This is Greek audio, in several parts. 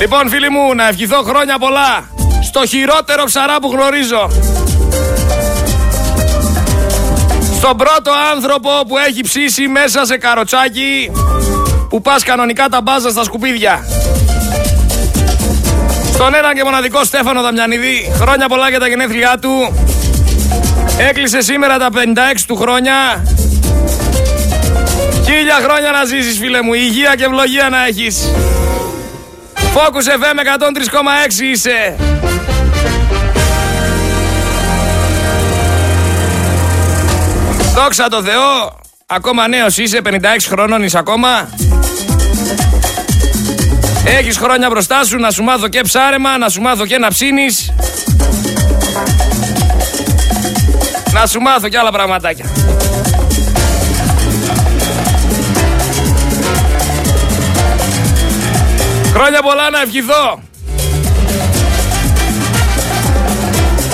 Λοιπόν φίλοι μου, να ευχηθώ χρόνια πολλά στο χειρότερο ψαρά που γνωρίζω. Στον πρώτο άνθρωπο που έχει ψήσει μέσα σε καροτσάκι που πας κανονικά τα μπάζα στα σκουπίδια. Στον έναν και μοναδικό Στέφανο Δαμιανιδή, χρόνια πολλά για τα γενέθλιά του. Έκλεισε σήμερα τα 56 του χρόνια. Χίλια χρόνια να ζήσεις φίλε μου, υγεία και ευλογία να έχεις. Focus FM 103,6 είσαι. Δόξα τω Θεώ, ακόμα νέος είσαι, 56 χρόνων είσαι ακόμα. Έχεις χρόνια μπροστά σου να σου μάθω και ψάρεμα, να σου μάθω και να ψήνεις. Να σου μάθω και άλλα πραγματάκια. Χρόνια πολλά να ευχηθώ.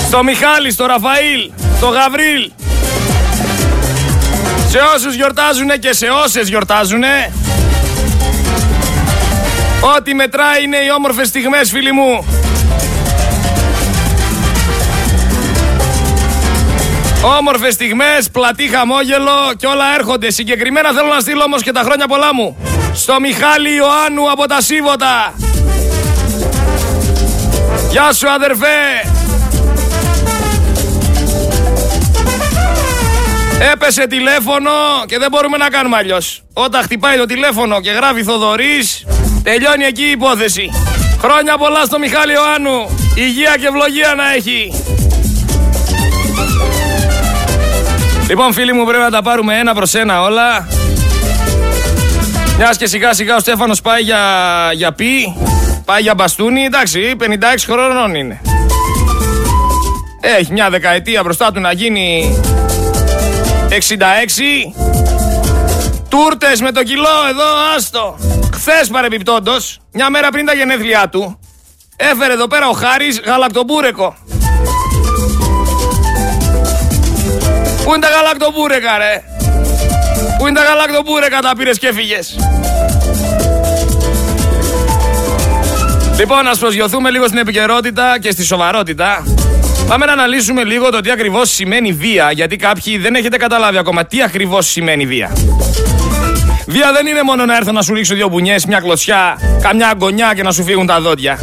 Στο Μιχάλη, στο Ραφαήλ, στο Γαβρίλ. Σε όσους γιορτάζουνε και σε όσες γιορτάζουνε. Ό,τι μετράει είναι οι όμορφες στιγμές φίλοι μου. Όμορφες στιγμές, πλατή χαμόγελο και όλα έρχονται. Συγκεκριμένα θέλω να στείλω όμως και τα χρόνια πολλά μου. Στο Μιχάλη Ιωάννου από τα Σίβοτα. Γεια σου αδερφέ. Έπεσε τηλέφωνο και δεν μπορούμε να κάνουμε αλλιώς. Όταν χτυπάει το τηλέφωνο και γράφει Θοδωρής, τελειώνει εκεί η υπόθεση. Χρόνια πολλά στο Μιχάλη Ιωάννου. Υγεία και ευλογία να έχει. Λοιπόν φίλοι μου πρέπει να τα πάρουμε ένα προς ένα όλα. Μια και σιγά σιγά ο Στέφανος πάει για, για πι, πάει για μπαστούνι, εντάξει 56 χρονών είναι. Έχει μια δεκαετία μπροστά του να γίνει 66. Τούρτες με το κιλό εδώ, άστο. Χθες παρεμπιπτόντος, μια μέρα πριν τα γενέθλιά του, έφερε εδώ πέρα ο Χάρης γαλακτομπούρεκο. Πού είναι τα γαλακτομπούρεκα ρε; Πού είναι τα γαλακτομπούρεκα τα πήρες και έφυγες. Λοιπόν, ας προσγειωθούμε λίγο στην επικαιρότητα και στη σοβαρότητα. Πάμε να αναλύσουμε λίγο το τι ακριβώς σημαίνει βία, γιατί κάποιοι δεν έχετε καταλάβει ακόμα τι ακριβώς σημαίνει βία. Βία δεν είναι μόνο να έρθω να σου ρίξω δύο μπουνιές, μια κλωτσιά, καμιά αγκονιά και να σου φύγουν τα δόντια.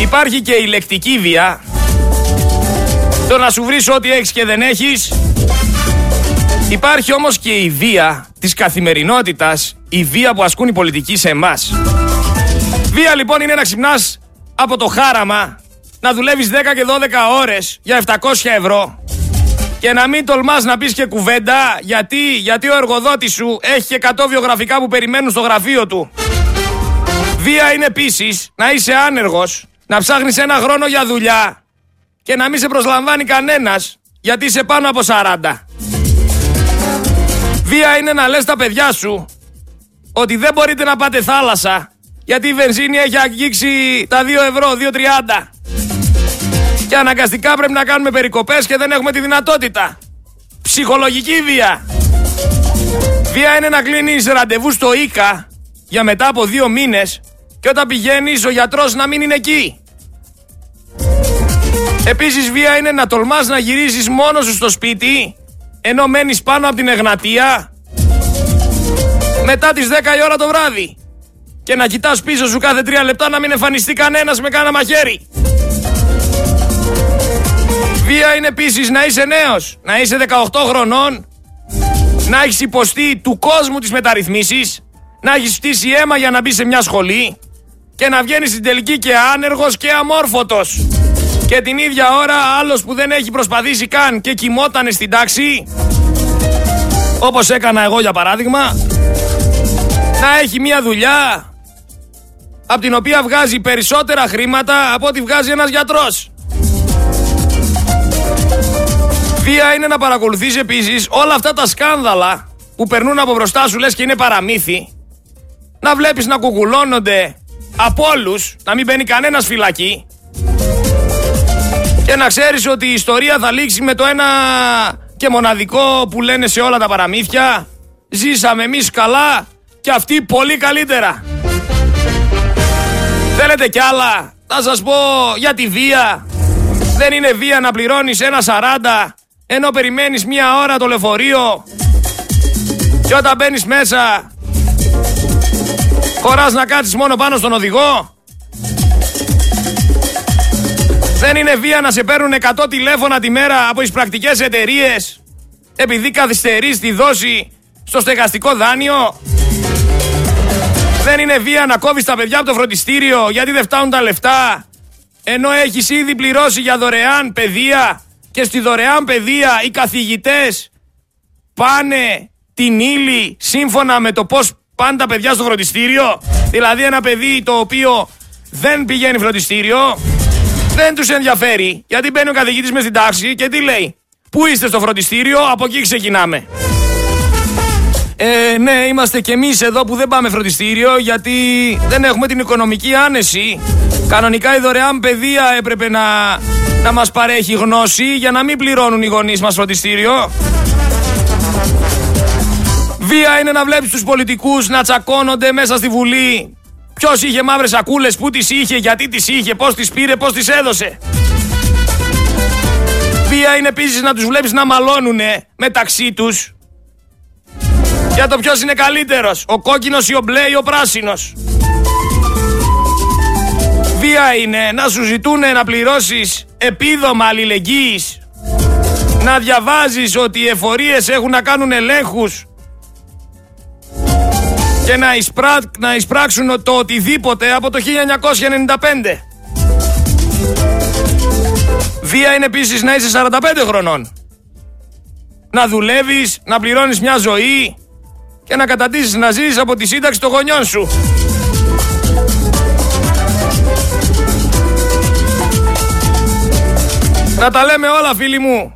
Υπάρχει και η λεκτική βία, το να σου βρεις ό,τι έχεις και δεν έχεις. Υπάρχει όμως και η βία της καθημερινότητας, η βία που ασκούν οι πολιτικοί σε εμάς. Βία λοιπόν είναι να ξυπνάς από το χάραμα, να δουλεύεις 10 και 12 ώρες για 700 ευρώ και να μην τολμάς να πεις και κουβέντα γιατί, γιατί ο εργοδότης σου έχει και 100 βιογραφικά που περιμένουν στο γραφείο του. Βία είναι επίσης να είσαι άνεργος, να ψάχνεις ένα χρόνο για δουλειά και να μην σε προσλαμβάνει κανένας γιατί είσαι πάνω από 40. Βία είναι να λες τα παιδιά σου ότι δεν μπορείτε να πάτε θάλασσα γιατί η βενζίνη έχει αγγίξει τα 2 ευρώ, 2,30. Και αναγκαστικά πρέπει να κάνουμε περικοπές και δεν έχουμε τη δυνατότητα. Ψυχολογική βία. Βία είναι να κλείνεις ραντεβού στο ΙΚΑ για μετά από δύο μήνες και όταν πηγαίνεις ο γιατρός να μην είναι εκεί. Επίσης βία είναι να τολμάς να γυρίσεις μόνος σου στο σπίτι ενώ μένεις πάνω από την Εγνατία μετά τις 10 η ώρα το βράδυ και να κοιτάς πίσω σου κάθε 3 λεπτά να μην εμφανιστεί κανένας με κάνα μαχαίρι. Βία είναι επίσης να είσαι νέος, να είσαι 18 χρονών, να έχεις υποστεί του κόσμου τις μεταρρυθμίσεις, να έχεις φτύσει αίμα για να μπεις σε μια σχολή και να βγαίνεις στην τελική και άνεργος και αμόρφωτος. Και την ίδια ώρα άλλος που δεν έχει προσπαθήσει καν και κοιμότανε στην τάξη, όπως έκανα εγώ για παράδειγμα, να έχει μια δουλειά από την οποία βγάζει περισσότερα χρήματα από ό,τι βγάζει ένας γιατρός. Βία είναι να παρακολουθείς επίσης όλα αυτά τα σκάνδαλα που περνούν από μπροστά σου λες και είναι παραμύθι. Να βλέπεις να κουκουλώνονται από όλους, να μην μπαίνει κανένας φυλακή. Και να ξέρεις ότι η ιστορία θα λήξει με το ένα και μοναδικό που λένε σε όλα τα παραμύθια. Ζήσαμε εμείς καλά και αυτοί πολύ καλύτερα. Θέλετε κι άλλα; Θα σας πω για τη βία. Δεν είναι βία να πληρώνεις ένα 40 ενώ περιμένεις μία ώρα το λεωφορείο και όταν μπαίνεις μέσα χωράς να κάτσεις μόνο πάνω στον οδηγό. Δεν είναι βία να σε παίρνουν 100 τηλέφωνα τη μέρα από τις πρακτικές εταιρείες επειδή καθυστερείς τη δόση στο στεγαστικό δάνειο. Δεν είναι βία να κόβεις τα παιδιά από το φροντιστήριο γιατί δεν φτάνουν τα λεφτά ενώ έχεις ήδη πληρώσει για δωρεάν παιδεία και στη δωρεάν παιδεία οι καθηγητές πάνε την ύλη σύμφωνα με το πώς πάνε τα παιδιά στο φροντιστήριο. Δηλαδή ένα παιδί το οποίο δεν πηγαίνει φροντιστήριο δεν τους ενδιαφέρει γιατί μπαίνει ο καθηγητής με στην τάξη και τι λέει. Πού είστε στο φροντιστήριο, από εκεί ξεκινάμε. Ε, ναι, είμαστε κι εμείς εδώ που δεν πάμε φροντιστήριο γιατί δεν έχουμε την οικονομική άνεση. Κανονικά η δωρεάν παιδεία έπρεπε να, να μας παρέχει γνώση για να μην πληρώνουν οι γονείς μας φροντιστήριο. Βία είναι να βλέπεις τους πολιτικούς να τσακώνονται μέσα στη Βουλή. Ποιος είχε μαύρες σακούλες, πού τις είχε, γιατί τις είχε, πώς τις πήρε, πώς τις έδωσε. Βία είναι επίσης να τους βλέπεις να μαλώνουνε μεταξύ τους για το ποιος είναι καλύτερος, ο κόκκινος ή ο μπλε ή ο πράσινος. Βία είναι να σου ζητούν να πληρώσεις επίδομα αλληλεγγύης, να διαβάζεις ότι οι εφορίες έχουν να κάνουν ελέγχους και να, εισπρά... να εισπράξουν το οτιδήποτε από το 1995. Βία είναι επίσης να είσαι 45 χρονών. Να δουλεύεις, να πληρώνεις μια ζωή, και να καταντήσεις να ζεις από τη σύνταξη των γονιών σου. Να τα λέμε όλα φίλοι μου.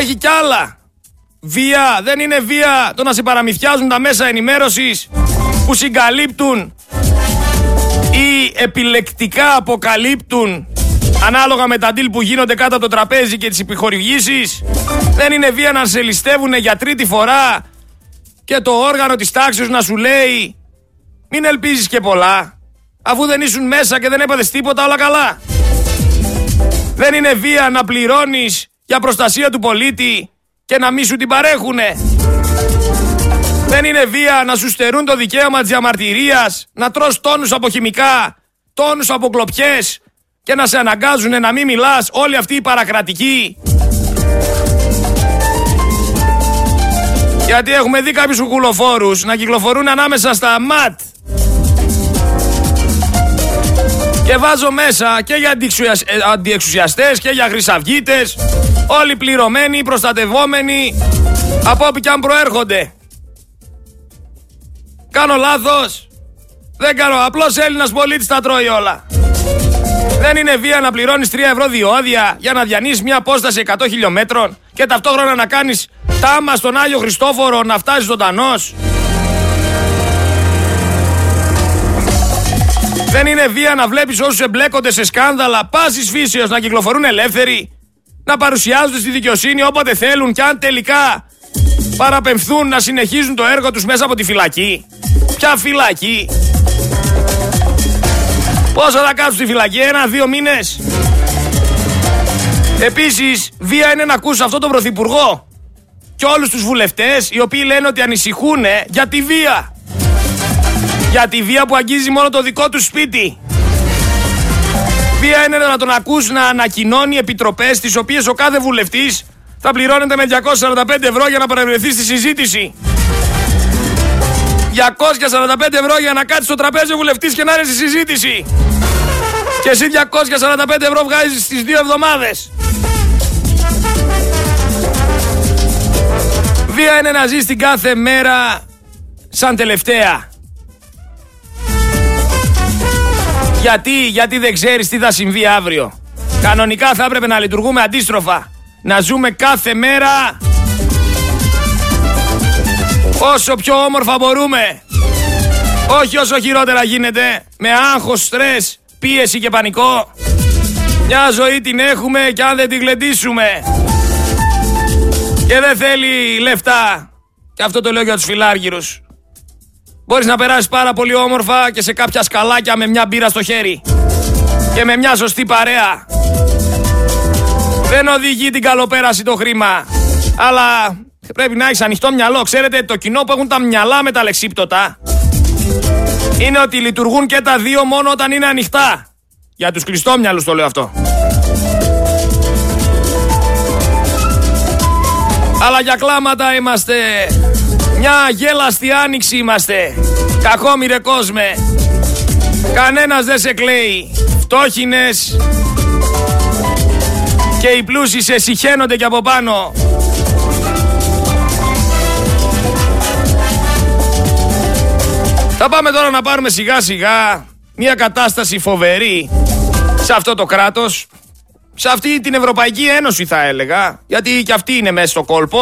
Έχει κι άλλα. Βία, δεν είναι βία το να σε παραμυθιάζουν τα μέσα ενημέρωσης που συγκαλύπτουν ή επιλεκτικά αποκαλύπτουν ανάλογα με τα deal που γίνονται κάτω από το τραπέζι και τις επιχορηγήσεις. Δεν είναι βία να σε ληστεύουν για τρίτη φορά και το όργανο της τάξης να σου λέει μην ελπίζεις και πολλά αφού δεν ήσουν μέσα και δεν έπαθες τίποτα όλα καλά. Δεν είναι βία να πληρώνεις για προστασία του πολίτη και να μη σου την παρέχουνε. Δεν είναι βία να σου στερούν το δικαίωμα της διαμαρτυρίας, να τρως τόνους από χημικά, τόνους από κλοπιές, και να σε αναγκάζουν να μην μιλάς όλοι αυτοί οι παρακρατικοί. Γιατί έχουμε δει κάποιους κουκουλοφόρους να κυκλοφορούν ανάμεσα στα ΜΑΤ. Και βάζω μέσα και για ε, αντιεξουσιαστές και για χρυσαυγίτες. Όλοι πληρωμένοι, προστατευόμενοι από όπου και αν προέρχονται. Κάνω λάθος. Δεν κάνω. Απλώς Έλληνας πολίτης τα τρώει όλα. Δεν είναι βία να πληρώνεις 3 ευρώ διόδια για να διανύσεις μια απόσταση 100 χιλιόμετρων και ταυτόχρονα να κάνεις τάμα στον Άγιο Χριστόφορο να φτάσει ζωντανός. Δεν είναι βία να βλέπεις όσους εμπλέκονται σε σκάνδαλα πάσης φύσεως να κυκλοφορούν ελεύθεροι, να παρουσιάζονται στη δικαιοσύνη όποτε θέλουν και αν τελικά παραπεμφθούν να συνεχίζουν το έργο τους μέσα από τη φυλακή. Ποια φυλακή; Πόσο θα κάτσουν στη φυλακή, ένα-δύο μήνες; Επίσης, βία είναι να ακούσει αυτό τον πρωθυπουργό και όλους τους βουλευτές οι οποίοι λένε ότι ανησυχούν για τη βία. Για τη βία που αγγίζει μόνο το δικό του σπίτι. Βία είναι να τον ακούς να ανακοινώνει επιτροπές τις οποίες ο κάθε βουλευτής θα πληρώνεται με 245 ευρώ για να παρευρεθεί στη συζήτηση. 245 ευρώ για να κάτσει στο τραπέζι ο βουλευτής και να έρθει στη συζήτηση. Και εσύ 245 ευρώ βγάζεις στις δύο εβδομάδες. Βία είναι να ζεις την κάθε μέρα σαν τελευταία. Γιατί, γιατί δεν ξέρεις τι θα συμβεί αύριο. Κανονικά θα έπρεπε να λειτουργούμε αντίστροφα. Να ζούμε κάθε μέρα όσο πιο όμορφα μπορούμε. Όχι όσο χειρότερα γίνεται, με άγχος, στρες, πίεση και πανικό. Μια ζωή την έχουμε και αν δεν την γλεντήσουμε και δεν θέλει λεφτά. Και αυτό το λέω για τους φιλάργυρους. Μπορείς να περάσεις πάρα πολύ όμορφα και σε κάποια σκαλάκια με μια μπύρα στο χέρι. Και με μια σωστή παρέα. Δεν οδηγεί την καλοπέραση το χρήμα. Αλλά πρέπει να έχεις ανοιχτό μυαλό. Ξέρετε, το κοινό που έχουν τα μυαλά με τα λεξίπτωτα είναι ότι λειτουργούν και τα δύο μόνο όταν είναι ανοιχτά. Για τους κλειστόμυαλους το λέω αυτό. Αλλά για κλάματα είμαστε. Μια γέλαστη άνοιξη είμαστε. Κακόμοιρε κόσμε. Κανένας δεν σε κλαίει. Φτώχινες. Και οι πλούσιοι σε συχαίνονται και από πάνω. Θα πάμε τώρα να πάρουμε σιγά σιγά μια κατάσταση φοβερή σε αυτό το κράτος σε αυτή την Ευρωπαϊκή Ένωση θα έλεγα, γιατί και αυτή είναι μέσα στο κόλπο.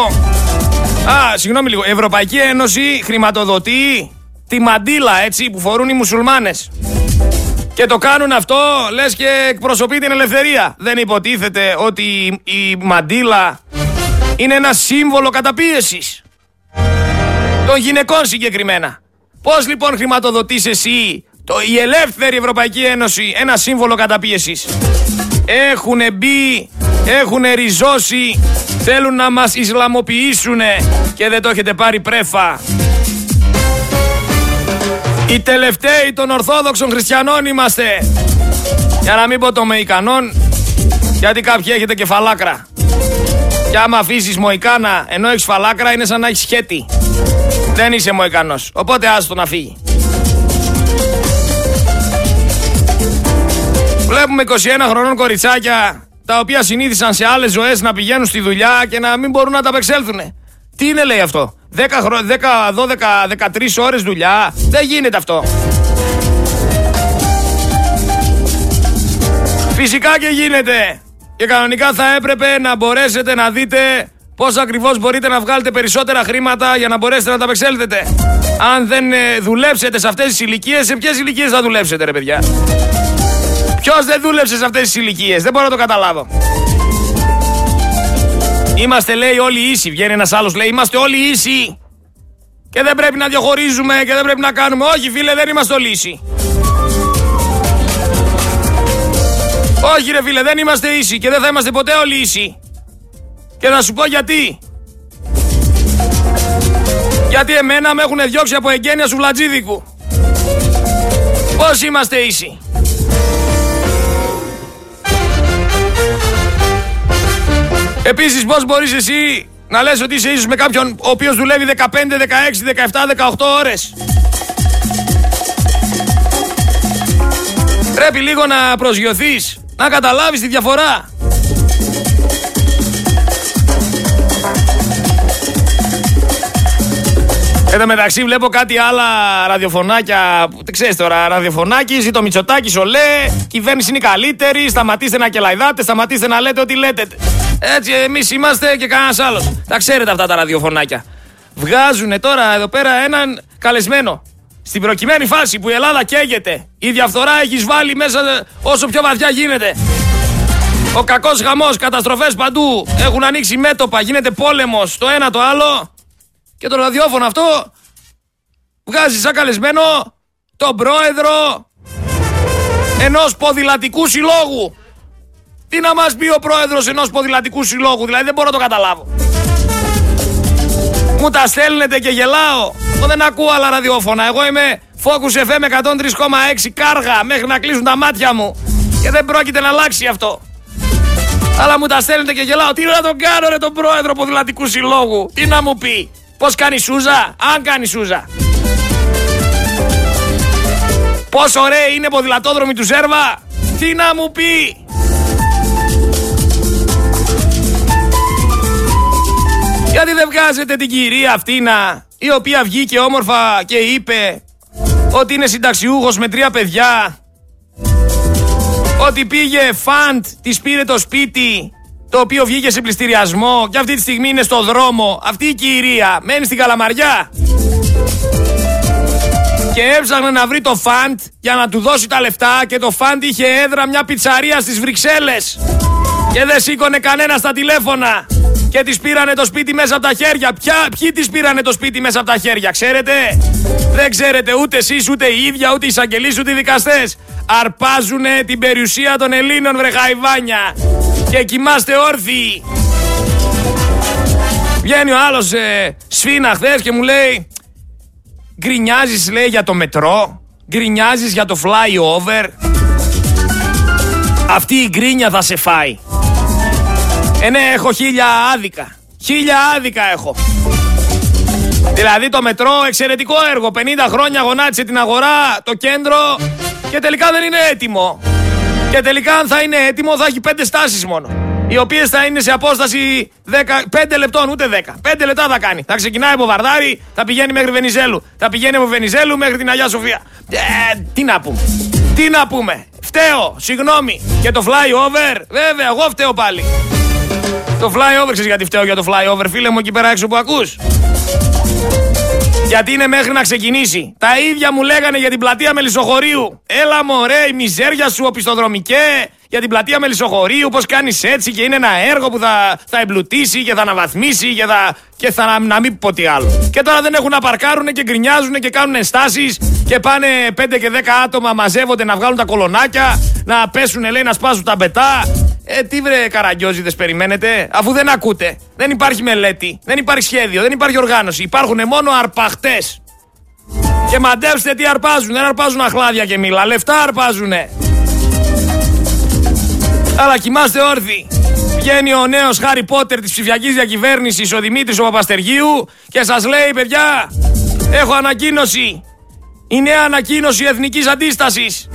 Α, συγγνώμη λίγο, Ευρωπαϊκή Ένωση χρηματοδοτεί τη μαντίλα έτσι που φορούν οι μουσουλμάνες. Και το κάνουν αυτό, λες και εκπροσωπεί την ελευθερία. Δεν υποτίθεται ότι η μαντίλα είναι ένα σύμβολο καταπίεσης. Των γυναικών συγκεκριμένα. Πώς λοιπόν χρηματοδοτείς εσύ το, η ελεύθερη Ευρωπαϊκή Ένωση ένα σύμβολο καταπίεσης; Έχουν μπει, έχουν ριζώσει, θέλουν να μας Ισλαμοποιήσουν και δεν το έχετε πάρει πρέφα. Οι τελευταίοι των Ορθόδοξων Χριστιανών είμαστε. Για να μην πω το ικανόν, γιατί κάποιοι έχετε κεφαλάκρα. Και άμα αφήσεις Μοϊκάνα ενώ έχεις φαλάκρα είναι σαν να έχεις χέτη. Δεν είσαι Μοϊκανός. Οπότε άστο να φύγει. Βλέπουμε 21 χρονών κοριτσάκια τα οποία συνήθισαν σε άλλες ζωές να πηγαίνουν στη δουλειά και να μην μπορούν να τα απεξέλθουν. Τι είναι λέει αυτό; 10, 10 12, 13 ώρες δουλειά; Δεν γίνεται αυτό. Φυσικά και γίνεται. Και κανονικά θα έπρεπε να μπορέσετε να δείτε πώς ακριβώς μπορείτε να βγάλετε περισσότερα χρήματα για να μπορέσετε να τα απεξέλθετε. Αν δεν ε, δουλέψετε σε αυτές τις ηλικίες, σε ποιες ηλικίες θα δουλέψετε ρε παιδιά; Ποιος δεν δούλεψε σε αυτές τις ηλικίες, δεν μπορώ να το καταλάβω. Είμαστε λέει όλοι ίσοι. Βγαίνει ένας άλλος λέει: Είμαστε όλοι ίσοι. Και δεν πρέπει να διαχωρίζουμε και δεν πρέπει να κάνουμε. Όχι, φίλε, δεν είμαστε όλοι ίσοι. Όχι, ρε φίλε, δεν είμαστε ίσοι και δεν θα είμαστε ποτέ όλοι ίσοι. Και θα σου πω γιατί. Γιατί εμένα με έχουν διώξει από εγγένεια σου βλατζίδικου. Πώς είμαστε ίσοι; Επίσης, πώς μπορείς εσύ να λες ότι είσαι ίσως με κάποιον ο οποίος δουλεύει 15, 16, 17, 18 ώρες; Πρέπει λίγο να προσγειωθείς, να καταλάβεις τη διαφορά. Εδώ μεταξύ βλέπω κάτι άλλα ραδιοφωνάκια. Δεν ξέρεις τώρα, ραδιοφωνάκι, ζει το Μητσοτάκι, ο λέει, κυβέρνηση είναι καλύτερη. Σταματήστε να κελαϊδάτε, σταματήστε να λέτε ό,τι λέτε. Έτσι, εμείς είμαστε και κανένας άλλος. Τα ξέρετε αυτά τα ραδιοφωνάκια. Βγάζουν τώρα εδώ πέρα έναν καλεσμένο. Στην προκειμένη φάση που η Ελλάδα καίγεται, η διαφθορά έχει βάλει μέσα όσο πιο βαθιά γίνεται. Ο κακός χαμός, καταστροφές παντού. Έχουν ανοίξει μέτωπα, γίνεται πόλεμος το ένα το άλλο. Και το ραδιόφωνο αυτό βγάζει σαν καλεσμένο τον πρόεδρο ενός ποδηλατικού συλλόγου. Τι να μας πει ο πρόεδρος ενός ποδηλατικού συλλόγου, δηλαδή δεν μπορώ να το καταλάβω. Μου τα στέλνετε και γελάω. Εγώ δεν ακούω άλλα ραδιόφωνα. Εγώ είμαι Focus FM 103,6 κάργα μέχρι να κλείσουν τα μάτια μου. Και δεν πρόκειται να αλλάξει αυτό. Αλλά μου τα στέλνετε και γελάω. Τι να τον κάνω ρε τον πρόεδρο ποδηλατικού συλλόγου; Τι να μου πει; Πώς κάνει σούζα, αν κάνει σούζα. Πόσο ωραία είναι ποδηλατόδρομοι του Ζέρβα. Τι να μου πει; Γιατί δεν βγάζετε την κυρία αυτήνα η οποία βγήκε όμορφα και είπε ότι είναι συνταξιούχος με τρία παιδιά ότι πήγε φαντ, της πήρε το σπίτι το οποίο βγήκε σε πληστηριασμό και αυτή τη στιγμή είναι στο δρόμο. Αυτή η κυρία μένει στην Καλαμαριά. Και έψαχνε να βρει το φαντ για να του δώσει τα λεφτά και το φαντ είχε έδρα μια πιτσαρία στις Βρυξέλλες. Και δεν σήκωνε κανένα στα τηλέφωνα. Και τη πήρανε το σπίτι μέσα από τα χέρια. Ποια, ποιοι τη πήρανε το σπίτι μέσα από τα χέρια, ξέρετε; Δεν ξέρετε ούτε εσείς, ούτε η ίδια, ούτε οι εισαγγελείς, ούτε οι δικαστές. Αρπάζουν την περιουσία των Ελλήνων, βρε χαϊβάνια. Και κοιμάστε όρθιοι. Βγαίνει ο άλλος ε, σφίνα χθες και μου λέει. Γκρινιάζεις, λέει, για το μετρό; Γκρινιάζεις για το flyover; Αυτή η γκρίνια θα σε φάει. Ε, ναι, έχω χίλια άδικα. Χίλια άδικα έχω. Δηλαδή το μετρό, εξαιρετικό έργο. 50 χρόνια γονάτισε την αγορά, το κέντρο και τελικά δεν είναι έτοιμο. Και τελικά αν θα είναι έτοιμο θα έχει 5 στάσεις μόνο. Οι οποίες θα είναι σε απόσταση 10, 5 λεπτών, ούτε 10. 5 λεπτά θα κάνει. Θα ξεκινάει από Βαρδάρι, θα πηγαίνει μέχρι Βενιζέλου. Θα πηγαίνει από Βενιζέλου μέχρι την Αγία Σοφία. Ε, τι να πούμε. Τι να πούμε. Φταίω, συγγνώμη. Και το flyover, βέβαια, εγώ φταίω πάλι. Το flyover, ξέρεις γιατί φταίω για το flyover, φίλε μου εκεί πέρα έξω που ακούς. Γιατί είναι μέχρι να ξεκινήσει. Τα ίδια μου λέγανε για την πλατεία Μελισσοχωρίου. Έλα μωρέ, η μιζέρια σου, οπισθοδρομικέ, για την πλατεία Μελισσοχωρίου, πώς κάνεις έτσι και είναι ένα έργο που θα, θα εμπλουτίσει και θα αναβαθμίσει και θα, και θα να, να μην πω τι άλλο. Και τώρα δεν έχουν να παρκάρουν και γκρινιάζουν και κάνουν ενστάσεις και πάνε 5 και 10 άτομα μαζεύονται να βγάλουν τα κολονάκια, να πέσουν λέει να σπάσουν τα μπετά. Ε, τι βρε καραγκιόζιδες περιμένετε, αφού δεν ακούτε. Δεν υπάρχει μελέτη, δεν υπάρχει σχέδιο, δεν υπάρχει οργάνωση. Υπάρχουν μόνο αρπαχτές. Και μαντέψτε τι αρπάζουν, δεν αρπάζουν αχλάδια και μήλα, λεφτά αρπάζουνε. Αλλά κοιμάστε όρθιοι. Βγαίνει ο νέος Χάρι Πότερ της ψηφιακής διακυβέρνησης, ο Δημήτρης ο Παπαστεργίου, και σας λέει: Παιδιά, έχω ανακοίνωση. Η νέα ανακοίνωση εθνικής αντίστασης.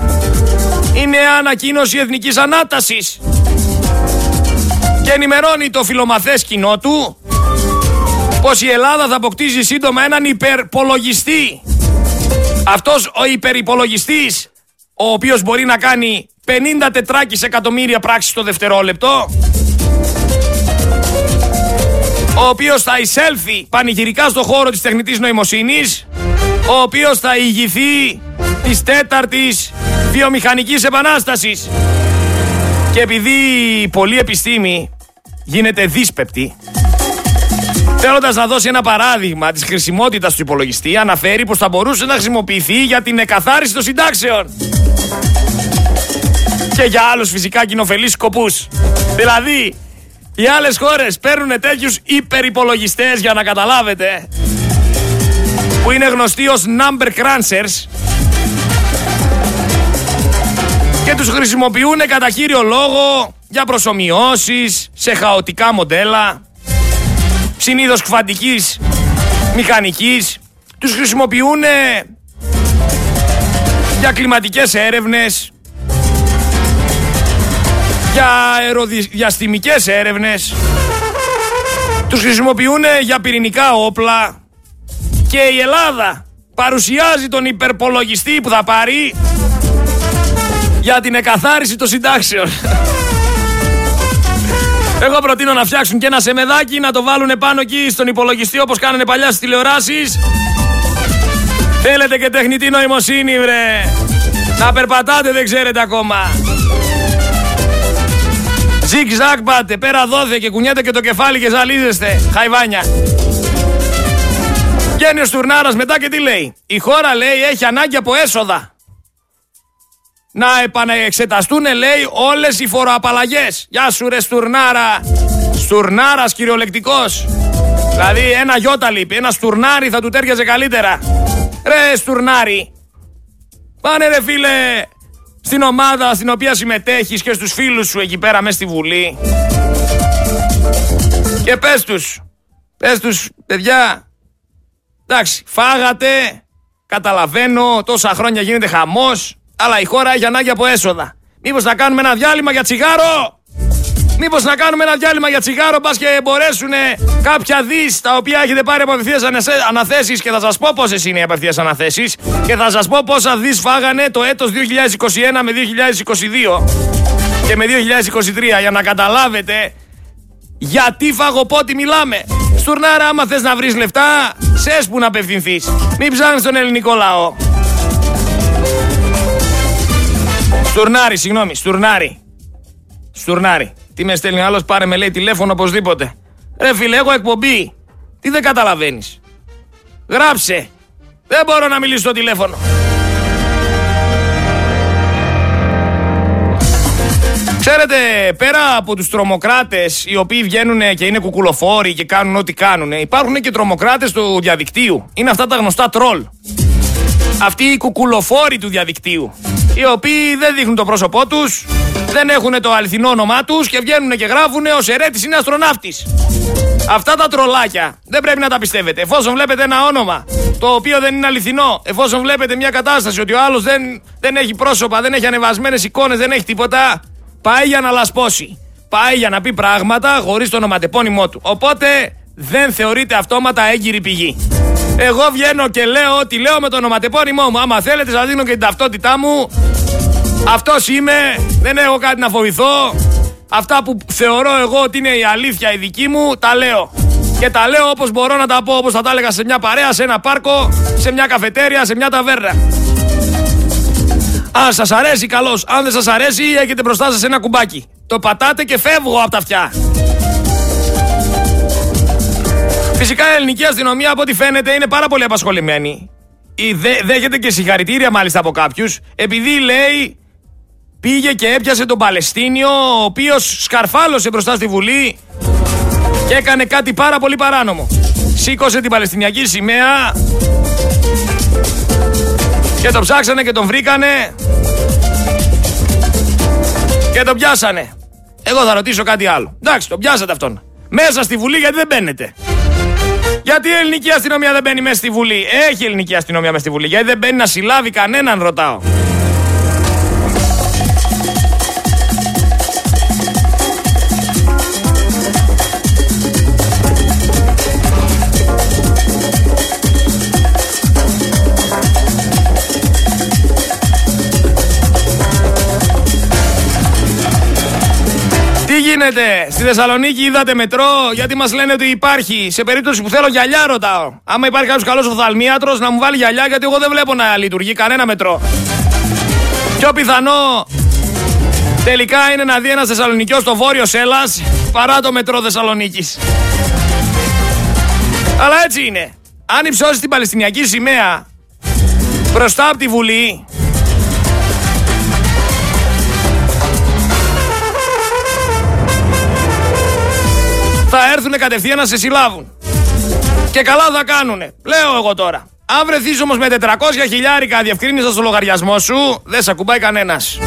Η νέα ανακοίνωση εθνικής ανάτασης. Και ενημερώνει το φιλομαθές κοινό του πως η Ελλάδα θα αποκτήσει σύντομα έναν υπερπολογιστή. Αυτός ο υπερυπολογιστής, ο οποίος μπορεί να κάνει 50 τετράκις εκατομμύρια πράξεις το δευτερόλεπτο, ο οποίος θα εισέλθει πανηγυρικά στο χώρο της τεχνητής νοημοσύνης, ο οποίος θα ηγηθεί της τέταρτης βιομηχανικής επανάστασης. Και επειδή πολλή επιστήμη γίνεται δύσπεπτη, θέλοντας να δώσει ένα παράδειγμα της χρησιμότητας του υπολογιστή, αναφέρει πως θα μπορούσε να χρησιμοποιηθεί για την εκαθάριση των συντάξεων. Και για άλλους φυσικά κοινοφελείς σκοπούς. Δηλαδή, οι άλλες χώρες παίρνουν τέτοιους υπερυπολογιστές για να καταλάβετε που είναι γνωστοί ως number crunchers και τους χρησιμοποιούν κατά κύριο λόγο για προσωμιώσεις σε χαοτικά μοντέλα συνήθως κφαντικής μηχανικής τους χρησιμοποιούν για κλιματικές έρευνες για αεροδιαστημικές έρευνες τους χρησιμοποιούν για πυρηνικά όπλα και η Ελλάδα παρουσιάζει τον υπερπολογιστή που θα πάρει για την εκαθάριση των συντάξεων. Εγώ προτείνω να φτιάξουν και ένα σεμεδάκι, να το βάλουν πάνω εκεί στον υπολογιστή όπως κάνανε παλιά στις τηλεοράσεις. Θέλετε και τεχνητή νοημοσύνη, βρε. Να περπατάτε δεν ξέρετε ακόμα. Ζικ ζακ πάτε, πέρα δόθε και κουνιέται και το κεφάλι και ζαλίζεστε. Χαϊβάνια. Βγαίνει ο Στουρνάρας μετά και τι λέει. Η χώρα λέει έχει ανάγκη από έσοδα να επανεξεταστούν λέει όλες οι φοροαπαλλαγές. Γεια σου ρε Στουρνάρα. Στουρνάρας κυριολεκτικός. Δηλαδή ένα γιώτα λείπει, ένα στουρνάρι θα του τέριαζε καλύτερα. Ρε Στουρνάρι. Πάνε ρε φίλε στην ομάδα στην οποία συμμετέχεις και στους φίλους σου εκεί πέρα μέσα στη Βουλή. Και πες τους, πες τους παιδιά, εντάξει φάγατε, καταλαβαίνω τόσα χρόνια γίνεται χαμός, αλλά η χώρα έχει ανάγκη από έσοδα. Μήπως να κάνουμε ένα διάλειμμα για τσιγάρο; Μήπως να κάνουμε ένα διάλειμμα για τσιγάρο, πας και μπορέσουν κάποια δις τα οποία έχετε πάρει από απευθείας αναθέσεις και θα σας πω πόσες είναι οι απευθείας αναθέσεις και θα σας πω πόσα δις φάγανε το έτος 2021 με 2022 και με 2023 για να καταλάβετε γιατί φαγοπότη μιλάμε. Στουρνάρα άμα θες να βρεις λεφτά, σες που να απευθυνθείς. Μην ψάχνεις τον ελληνικό λαό. Στουρνάρι, συγγνώμη, στουρνάρι. Στουρνάρι. Τι με στέλνει άλλος, πάρε με λέει τηλέφωνο οπωσδήποτε. Ρε φίλε, έχω εκπομπή. Τι δεν καταλαβαίνεις. Γράψε. Δεν μπορώ να μιλήσω στο τηλέφωνο. Ξέρετε, πέρα από τους τρομοκράτες οι οποίοι βγαίνουν και είναι κουκουλοφόροι και κάνουν ό,τι κάνουν, υπάρχουν και τρομοκράτες του διαδικτύου. Είναι αυτά τα γνωστά τρόλ. Αυτοί οι κουκουλοφόροι του διαδικτύου. Οι οποίοι δεν δείχνουν το πρόσωπό τους, δεν έχουν το αληθινό όνομά τους και βγαίνουν και γράφουν ο Ερέτης είναι αστροναύτης. Αυτά τα τρολάκια δεν πρέπει να τα πιστεύετε. Εφόσον βλέπετε ένα όνομα το οποίο δεν είναι αληθινό, εφόσον βλέπετε μια κατάσταση ότι ο άλλος δεν, δεν έχει πρόσωπα, δεν έχει ανεβασμένες εικόνες, δεν έχει τίποτα, πάει για να λασπώσει. Πάει για να πει πράγματα χωρίς το ονοματεπώνυμό του. Οπότε δεν θεωρείται αυτόματα έγκυρη πηγή. Εγώ βγαίνω και λέω ότι λέω με το ονοματεπώνυμό μου. Άμα θέλετε, σας δίνω και την ταυτότητά μου. Αυτός είμαι. Δεν έχω κάτι να φοβηθώ. Αυτά που θεωρώ εγώ ότι είναι η αλήθεια η δική μου, τα λέω. Και τα λέω όπως μπορώ να τα πω, όπως θα τα έλεγα σε μια παρέα, σε ένα πάρκο, σε μια καφετέρια, σε μια ταβέρνα. Αν σας αρέσει καλώς, αν δεν σας αρέσει έχετε μπροστά σας ένα κουμπάκι. Το πατάτε και φεύγω από τα αυτιά. Φυσικά η ελληνική αστυνομία από ό,τι φαίνεται είναι πάρα πολύ απασχολημένη. Δέχεται και συγχαρητήρια μάλιστα από κάποιους επειδή λέει πήγε και έπιασε τον Παλαιστίνιο ο οποίος σκαρφάλωσε μπροστά στη Βουλή και έκανε κάτι πάρα πολύ παράνομο. Σήκωσε την Παλαιστινιακή σημαία και τον ψάξανε και τον βρήκανε και τον πιάσανε. Εγώ θα ρωτήσω κάτι άλλο. Εντάξει, τον πιάσατε αυτόν. Μέσα στη Βουλή γιατί δεν μπαίνετε. Γιατί η ελληνική αστυνομία δεν μπαίνει μέσα στη Βουλή; Έχει η ελληνική αστυνομία μέσα στη Βουλή. Γιατί δεν μπαίνει να συλλάβει κανέναν, ρωτάω. Γίνεται; Στη Θεσσαλονίκη είδατε μετρό, γιατί μας λένε ότι υπάρχει. Σε περίπτωση που θέλω γυαλιά, ρωτάω. Άμα υπάρχει κάποιο καλός οφθαλμίατρος, να μου βάλει γυαλιά, γιατί εγώ δεν βλέπω να λειτουργεί κανένα μετρό. Πιο πιθανό τελικά είναι να δει ένας Θεσσαλονικιός στο βόρειο Σέλλα παρά το μετρό Θεσσαλονίκης. Αλλά έτσι είναι. Αν υψώσει την Παλαιστινιακή σημαία μπροστά από τη Βουλή, θα έρθουν κατευθείαν να σε συλλάβουν. Και καλά θα κάνουνε. Λέω εγώ τώρα. Αν βρεθείς όμως με 400 χιλιάρικα διευκρίνησα στο λογαριασμό σου, δεν σε ακουμπάει κανένας.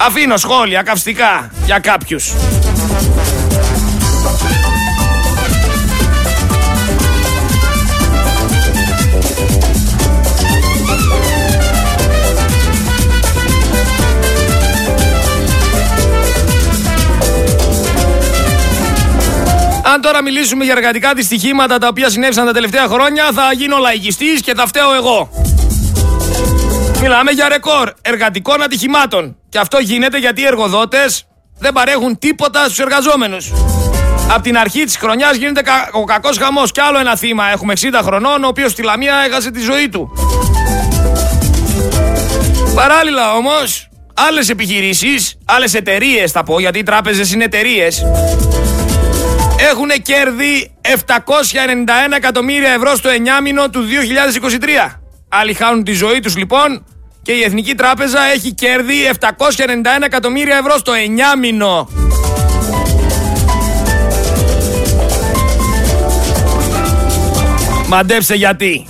Αφήνω σχόλια καυστικά για κάποιους. Αν τώρα μιλήσουμε για εργατικά δυστυχήματα τα οποία συνέβησαν τα τελευταία χρόνια, θα γίνω λαϊκιστής και θα φταίω εγώ. Μιλάμε για ρεκόρ εργατικών ατυχημάτων. Και αυτό γίνεται γιατί οι εργοδότες δεν παρέχουν τίποτα στους εργαζόμενους. Από την αρχή της χρονιάς γίνεται ο κακός χαμός. Κι άλλο ένα θύμα. Έχουμε 60 χρονών, ο οποίος στη Λαμία έχασε τη ζωή του. Παράλληλα όμως, άλλες επιχειρήσεις, άλλες εταιρείες θα πω, γιατί οι τράπεζες είναι εταιρείες, έχουν κέρδη 791 εκατομμύρια ευρώ στο εννιάμινο του 2023. Άλλοι χάνουν τη ζωή τους λοιπόν και η Εθνική Τράπεζα έχει κέρδη 791 εκατομμύρια ευρώ στο εννιάμινο. Μαντέψτε γιατί.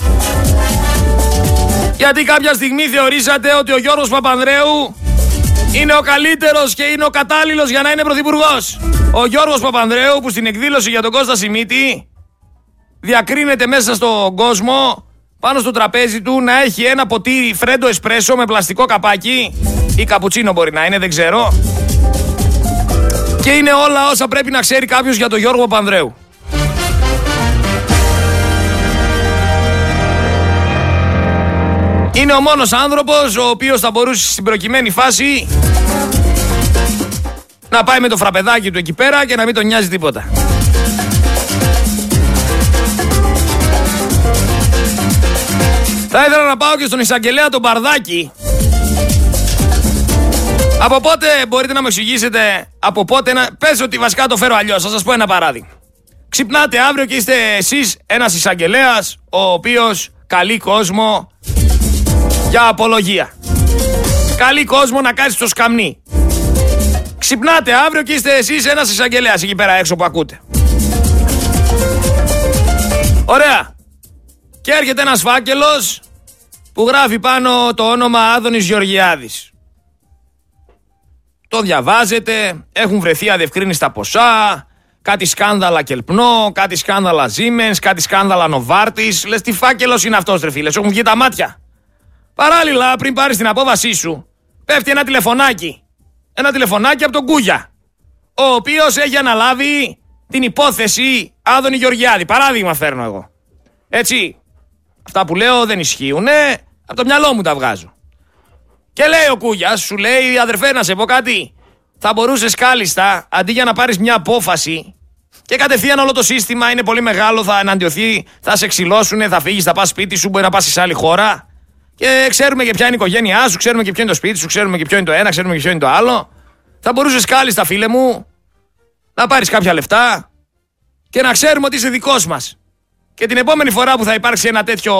Γιατί κάποια στιγμή θεωρήσατε ότι ο Γιώργος Παπανδρέου είναι ο καλύτερος και είναι ο κατάλληλος για να είναι πρωθυπουργός. Ο Γιώργος Παπανδρέου που στην εκδήλωση για τον Κώστα Σιμίτη διακρίνεται μέσα στον κόσμο πάνω στο τραπέζι του να έχει ένα ποτήρι φρέντο εσπρέσο με πλαστικό καπάκι ή καπουτσίνο μπορεί να είναι, δεν ξέρω. Και είναι όλα όσα πρέπει να ξέρει κάποιος για τον Γιώργο Παπανδρέου. Είναι ο μόνος άνθρωπος ο οποίος θα μπορούσε στην προκειμένη φάση να πάει με το φραπεδάκι του εκεί πέρα και να μην τον νοιάζει τίποτα. Θα ήθελα να πάω και στον εισαγγελέα τον Μπαρδάκη Από πότε μπορείτε να μου εξηγήσετε, από πότε να. Πες ότι βασικά το φέρω αλλιώς. Θα σας πω ένα παράδειγμα. Ξυπνάτε αύριο και είστε εσείς ένας εισαγγελέας, ο οποίος καλεί κόσμο για απολογία. Καλεί κόσμο να κάτσει στο σκαμνί. Ξυπνάτε αύριο και είστε εσείς ένας εισαγγελέας εκεί πέρα έξω που ακούτε. Ωραία. Και έρχεται ένας φάκελος που γράφει πάνω το όνομα Άδωνης Γεωργιάδης. Το διαβάζετε, έχουν βρεθεί αδιευκρίνηστα ποσά, κάτι σκάνδαλα Κελπνό, κάτι σκάνδαλα Siemens, κάτι σκάνδαλα Νοβάρτης. Λες τι φάκελος είναι αυτός ρε φίλες, έχουν βγει τα μάτια. Παράλληλα, πριν πάρεις την απόβασή σου, πέφτει ένα τηλεφωνάκι. Ένα τηλεφωνάκι από τον Κούγια, ο οποίος έχει αναλάβει την υπόθεση Άδωνη Γεωργιάδη. Παράδειγμα φέρνω εγώ. Έτσι, αυτά που λέω δεν ισχύουν, από το μυαλό μου τα βγάζω. Και λέει ο Κούγιας, σου λέει αδερφέ να σε πω κάτι. Θα μπορούσες κάλλιστα αντί για να πάρεις μια απόφαση και κατευθείαν όλο το σύστημα είναι πολύ μεγάλο, θα εναντιωθεί, θα σε ξυλώσουν, θα φύγεις, θα πας σπίτι σου, μπορεί να πας σε άλλη χώρα. Και ξέρουμε και ποια είναι η οικογένειά σου, ξέρουμε και ποιο είναι το σπίτι σου, ξέρουμε και ποιο είναι το ένα, ξέρουμε και ποιο είναι το άλλο. Θα μπορούσες κάλλιστα, φίλε μου, να πάρεις κάποια λεφτά και να ξέρουμε ότι είσαι δικός μας. Και την επόμενη φορά που θα υπάρξει ένα τέτοιο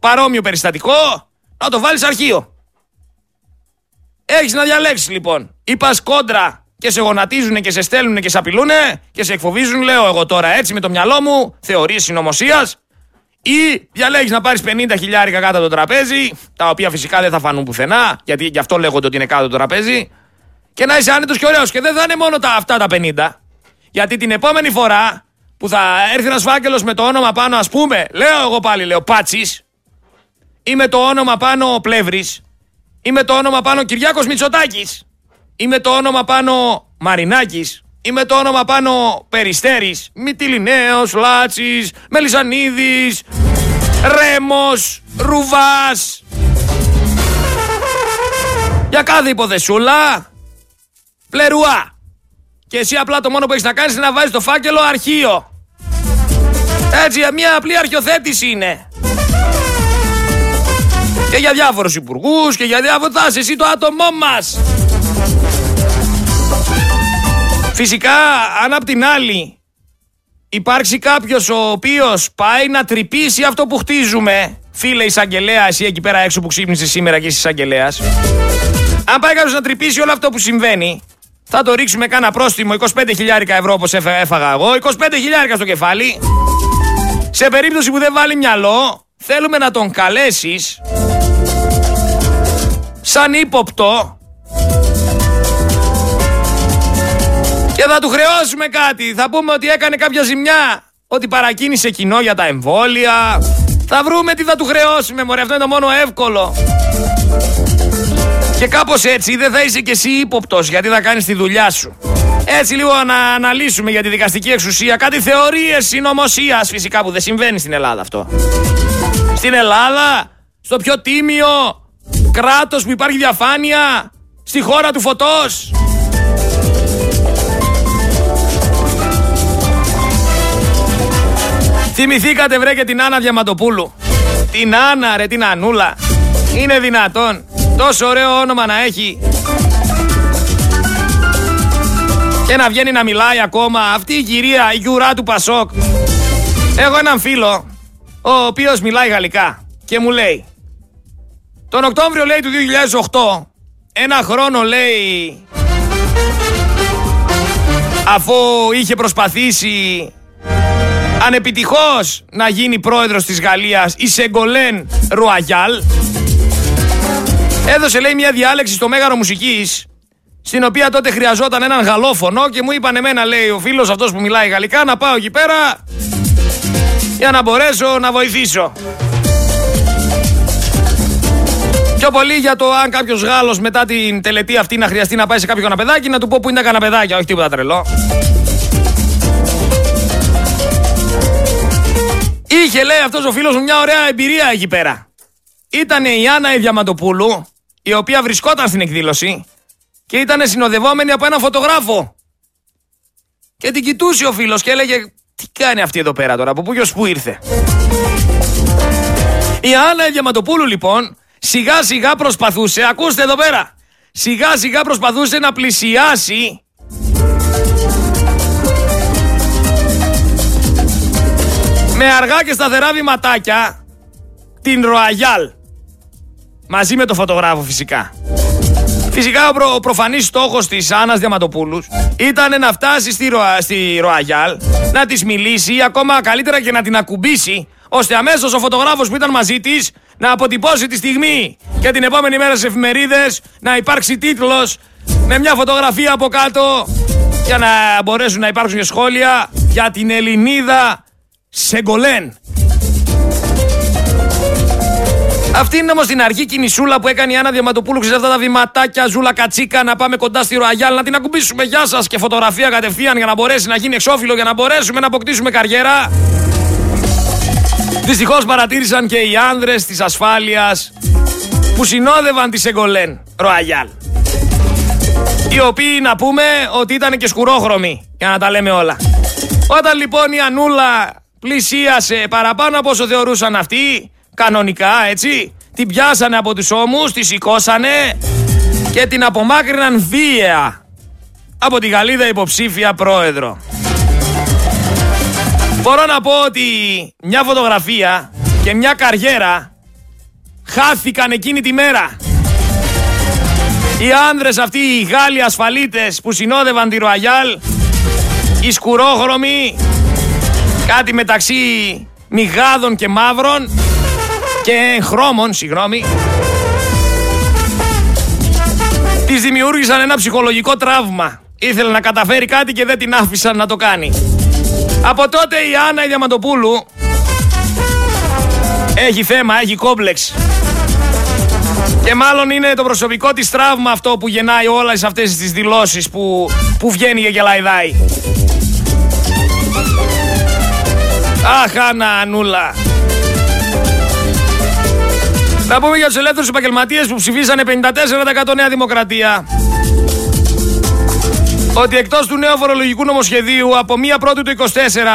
παρόμοιο περιστατικό, να το βάλεις αρχείο. Έχεις να διαλέξεις λοιπόν. Ή πας κόντρα και σε γονατίζουν και σε στέλνουν και σε απειλούν και σε εκφοβίζουν, λέω εγώ τώρα έτσι με το μυαλό μου, θεωρίες συνωμοσίας. Ή διαλέγεις να πάρεις 50 χιλιάρικα κάτω από το τραπέζι, τα οποία φυσικά δεν θα φανούν πουθενά, γιατί γι' αυτό λέγονται ότι είναι κάτω από το τραπέζι, και να είσαι άνετος και ωραίος. Και δεν θα είναι μόνο τα, αυτά τα 50. Γιατί την επόμενη φορά που θα έρθει ένας φάκελος με το όνομα πάνω, ας πούμε, λέω εγώ πάλι, λέω Πάτσης, ή με το όνομα πάνω Πλεύρης, ή με το όνομα πάνω Κυριάκος Μητσοτάκης, ή με το όνομα πάνω Μαρινάκης, ή με το όνομα πάνω Περιστέρης, Μητυλινέος, Λάτσης, Μελισανίδη, Ρέμος, Ρουβάς. Για κάθε υποδεσούλα, πλερουά. Και εσύ απλά το μόνο που έχεις να κάνεις είναι να βάζεις το φάκελο αρχείο. Έτσι, μια απλή αρχιοθέτηση είναι. Και για διάφορους υπουργούς και για διάφορα. Θα εσύ το άτομό μας. Φυσικά, αν απ' την άλλη υπάρξει κάποιος ο οποίος πάει να τρυπήσει αυτό που χτίζουμε, φίλε εισαγγελέα, εσύ εκεί πέρα έξω που ξύπνησες σήμερα και είσαι εισαγγελέας. Αν πάει κάποιος να τρυπήσει όλο αυτό που συμβαίνει, θα το ρίξουμε κάνα πρόστιμο 25.000 ευρώ όπως έφαγα εγώ, 25.000 στο κεφάλι. Σε περίπτωση που δεν βάλει μυαλό, θέλουμε να τον καλέσεις σαν ύποπτο και θα του χρεώσουμε κάτι. Θα πούμε ότι έκανε κάποια ζημιά, ότι παρακίνησε κοινό για τα εμβόλια. Θα βρούμε τι θα του χρεώσουμε, μωρέ, αυτό είναι το μόνο εύκολο. Και κάπως έτσι δεν θα είσαι κι εσύ ύποπτος γιατί θα κάνεις τη δουλειά σου. Έτσι λίγο να αναλύσουμε για τη δικαστική εξουσία κάτι θεωρίες συνωμοσίας φυσικά που δεν συμβαίνει στην Ελλάδα αυτό. Στην Ελλάδα, στο πιο τίμιο κράτος που υπάρχει διαφάνεια, στη χώρα του φωτός. Θυμηθήκατε βρε και την Άννα Διαματοπούλου. Την Άννα ρε, την Ανούλα. Είναι δυνατόν. Τόσο ωραίο όνομα να έχει. Και να βγαίνει να μιλάει ακόμα. Αυτή η κυρία, η γιουρά του Πασόκ. Έχω έναν φίλο, ο οποίος μιλάει γαλλικά και μου λέει τον Οκτώβριο λέει του 2008 ένα χρόνο λέει αφού είχε προσπαθήσει ανεπιτυχώς να γίνει πρόεδρος της Γαλλίας η Σεγκολέν Ρουαγιάλ Έδωσε λέει μια διάλεξη στο Μέγαρο Μουσικής στην οποία τότε χρειαζόταν έναν γαλλόφωνο και μου είπαν εμένα λέει ο φίλος αυτός που μιλάει γαλλικά να πάω εκεί πέρα για να μπορέσω να βοηθήσω. Πιο πολύ για το αν κάποιος Γάλλος μετά την τελετή αυτή να χρειαστεί να πάει σε κάποιο καναπεδάκι να του πω που είναι τα καναπεδάκια, όχι τίποτα τρελό. Είχε λέει αυτός ο φίλος μου μια ωραία εμπειρία εκεί πέρα. Ήταν η Άννα η Διαμαντοπούλου, η οποία βρισκόταν στην εκδήλωση και ήταν συνοδευόμενη από έναν φωτογράφο. Και την κοιτούσε ο φίλος και έλεγε: Τι κάνει αυτή εδώ πέρα τώρα, από πού και πού ήρθε; Η Άννα η Διαμαντοπούλου λοιπόν σιγά σιγά προσπαθούσε, ακούστε εδώ πέρα, σιγά σιγά προσπαθούσε να πλησιάσει με αργά και σταθερά βηματάκια την Ροαγιάλ. Μαζί με το φωτογράφο φυσικά. Φυσικά ο, προ, ο προφανής στόχος της Άννας Διαματοπούλου ήταν να φτάσει στη, Ροα, στη Ροαγιάλ, να της μιλήσει ακόμα καλύτερα και να την ακουμπήσει, ώστε αμέσως ο φωτογράφος που ήταν μαζί της να αποτυπώσει τη στιγμή και την επόμενη μέρα στις εφημερίδες να υπάρξει τίτλος με μια φωτογραφία από κάτω για να μπορέσουν να υπάρξουν και σχόλια για την Ελληνίδα Σεγκολέν. Αυτή είναι όμως την αρχή κινησούλα που έκανε η Άννα Διαματοπούλου. Ξέρετε αυτά τα βηματάκια, ζούλα κατσίκα, να πάμε κοντά στη Ροαγιάλ, να την ακουμπήσουμε. Γεια σας και φωτογραφία κατευθείαν για να μπορέσει να γίνει εξώφυλλο, για να μπορέσουμε να αποκτήσουμε καριέρα. Δυστυχώς παρατήρησαν και οι άνδρες της ασφάλειας που συνόδευαν τη Σεγκολέν Ροαγιάλ. Οι οποίοι να πούμε ότι ήταν και σκουρόχρωμοι, για να τα λέμε όλα. Όταν λοιπόν η Ανούλα πλησίασε παραπάνω από όσο θεωρούσαν αυτοί, κανονικά έτσι, την πιάσανε από τους ώμους, τη σηκώσανε και την απομάκρυναν βία από τη Γαλλίδα υποψήφια πρόεδρο. Μπορώ να πω ότι μια φωτογραφία και μια καριέρα χάθηκαν εκείνη τη μέρα. Οι άνδρες αυτοί, οι Γάλλοι ασφαλίτες που συνόδευαν τη Ροαγιάλ, οι σκουρόχρωμοι, κάτι μεταξύ μιγάδων και μαύρων και χρώμων, συγγνώμη, της δημιούργησαν ένα ψυχολογικό τραύμα. Ήθελε να καταφέρει κάτι και δεν την άφησαν να το κάνει. Από τότε η Άννα η Διαμαντοπούλου έχει θέμα, έχει κόμπλεξ. Και μάλλον είναι το προσωπικό της τραύμα αυτό που γεννάει όλες αυτές τις δηλώσεις που, που βγαίνει και λαϊδάει. Αχ, Άννα, Ανούλα. Να πούμε για τους ελεύθερους επαγγελματίες που ψηφίσανε 54% Νέα Δημοκρατία. Ότι εκτός του νέου φορολογικού νομοσχεδίου από 1 πρώτου του 24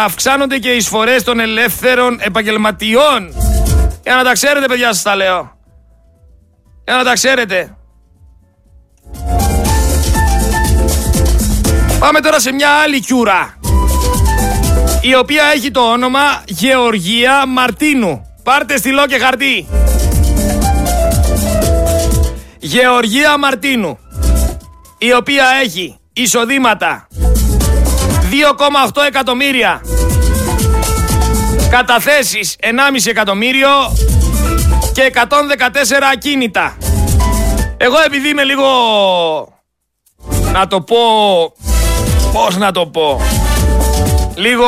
αυξάνονται και οι εισφορές των ελεύθερων επαγγελματιών. Για να τα ξέρετε παιδιά σας τα λέω. Για να τα ξέρετε. Πάμε τώρα σε μια άλλη κιούρα η οποία έχει το όνομα Γεωργία Μαρτίνου. Πάρτε στυλό και χαρτί. Γεωργία Μαρτίνου, η οποία έχει εισοδήματα 2,8 εκατομμύρια, καταθέσεις 1,5 εκατομμύριο και 114 ακίνητα. Εγώ επειδή είμαι λίγο, να το πω, πώς να το πω, λίγο,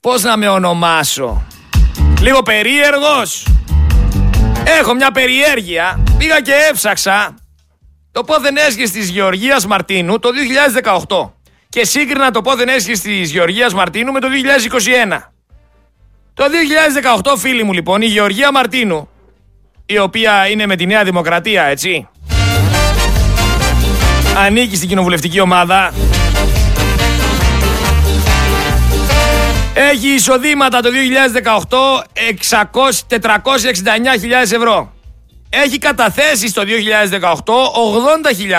πώς να με ονομάσω, λίγο περίεργος, έχω μια περιέργεια, πήγα και έψαξα το πόθεν έσχες της Γεωργίας Μαρτίνου το 2018 και σύγκρινα το πόθεν έσχες της Γεωργίας Μαρτίνου με το 2021. Το 2018 φίλοι μου λοιπόν η Γεωργία Μαρτίνου η οποία είναι με τη Νέα Δημοκρατία έτσι ανήκει στην κοινοβουλευτική ομάδα Έχει εισοδήματα το 2018 469.000 ευρώ. Έχει καταθέσει το 2018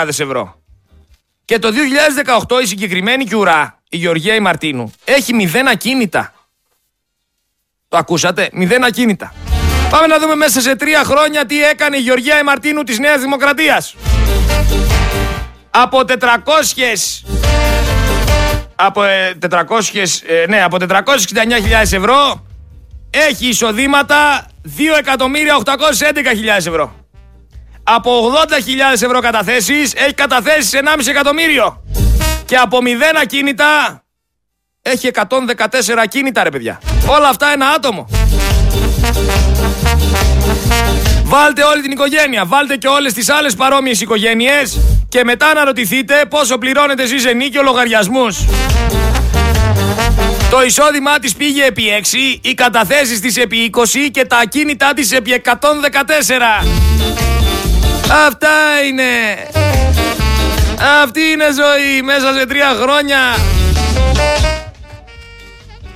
80.000 ευρώ. Και το 2018 η συγκεκριμένη κιουρά, η Γεωργία Μαρτίνου, έχει μηδέν ακίνητα. Το ακούσατε, μηδέν ακίνητα. Πάμε να δούμε μέσα σε τρία χρόνια τι έκανε η Γεωργία Μαρτίνου της Νέας Δημοκρατίας. Από 400 από 400, ε, ε, ναι, από 469.000 ευρώ έχει εισοδήματα 2.811.000 ευρώ. Από 80.000 ευρώ καταθέσεις έχει καταθέσεις 1,5 εκατομμύριο. Και από 0 ακίνητα έχει 114 ακίνητα ρε παιδιά. Όλα αυτά ένα άτομο. Βάλτε όλη την οικογένεια, βάλτε και όλες τις άλλες παρόμοιες οικογένειες και μετά να ρωτηθείτε πόσο πληρώνετε εσείς ενίκιο λογαριασμούς. Το εισόδημά της πήγε επί 6, οι καταθέσεις της επί 20 και τα ακίνητά της επί 114. Αυτά είναι. Αυτή είναι ζωή μέσα σε τρία χρόνια.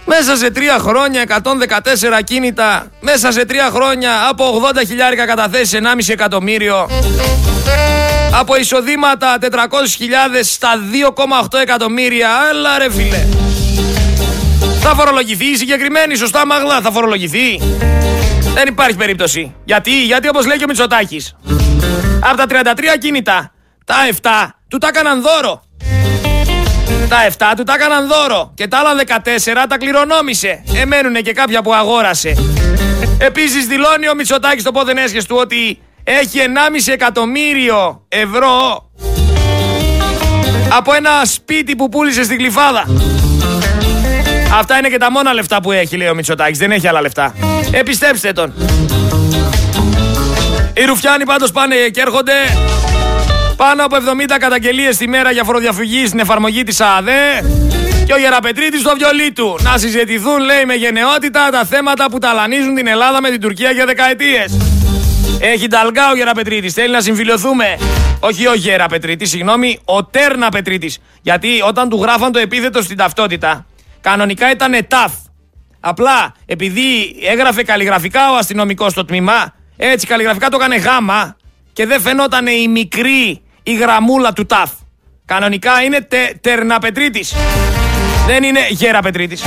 Μέσα σε τρία χρόνια 114 κίνητα, μέσα σε τρία χρόνια από 80 χιλιάρικα καταθέσεις 1,5 εκατομμύριο, από εισοδήματα 400.000 στα 2,8 εκατομμύρια, αλλά ρε φίλε. Θα φορολογηθεί η συγκεκριμένη, σωστά μαγλά, θα φορολογηθεί. Δεν υπάρχει περίπτωση. Γιατί, γιατί όπως λέει και ο Μητσοτάκης, από τα 33 κίνητα, τα 7 του τα έκαναν δώρο. Τα 7 του τα έκαναν δώρο και τα άλλα 14 τα κληρονόμησε. Εμένουνε και κάποια που αγόρασε. Επίσης δηλώνει ο Μητσοτάκης στο πόδεν του ότι έχει 1,5 εκατομμύριο ευρώ από ένα σπίτι που πούλησε στην Κλειφάδα. Αυτά είναι και τα μόνα λεφτά που έχει, λέει ο Μητσοτάκης. Δεν έχει άλλα λεφτά. Επιστέψτε τον. Οι Ρουφιάνοι πάντως πάνε και έρχονται πάνω από 70 καταγγελίες τη μέρα για φοροδιαφυγή στην εφαρμογή της ΑΔΕ και ο Γεραπετρίτης στο βιολί του. Να συζητηθούν, λέει, με γενναιότητα τα θέματα που ταλανίζουν την Ελλάδα με την Τουρκία για δεκαετίες. Έχει ταλγά ο Γεραπετρίτης, θέλει να συμφιλειωθούμε. Όχι ο Γεραπετρίτης, συγγνώμη, ο Τέρνα Πετρίτης. Γιατί όταν του γράφαν το επίθετο στην ταυτότητα, κανονικά ήταν ταφ. Απλά επειδή έγραφε καλλιγραφικά ο αστυνομικός στο τμήμα, έτσι καλλιγραφικά το έκανε γάμα και δεν φαινόταν η μικρή η γραμμούλα του ταφ. Κανονικά είναι τε, τερναπετρίτης. Δεν είναι γεραπετρίτης.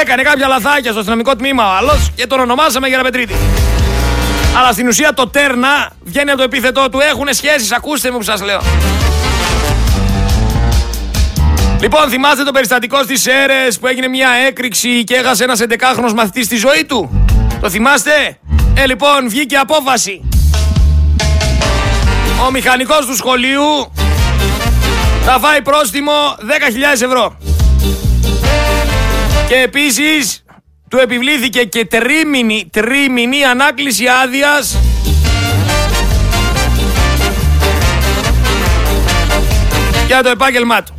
Έκανε κάποια λαθάκια στο αστυνομικό τμήμα ο άλλος και τον ονομάσαμε γεραπετρίτη. Αλλά στην ουσία το τέρνα βγαίνει από το επίθετό του. Έχουν σχέσεις, ακούστε μου που σας λέω. Λοιπόν, θυμάστε το περιστατικό στις αίρες που έγινε μια έκρηξη και έχασε ένας 11χρονος μαθητής στη ζωή του; Το θυμάστε; Ε, λοιπόν, βγήκε απόφαση. Ο μηχανικός του σχολείου θα φάει πρόστιμο 10.000 ευρώ. Και επίσης του επιβλήθηκε και τρίμηνη, τρίμηνη ανάκληση άδειας. για το επάγγελμά του.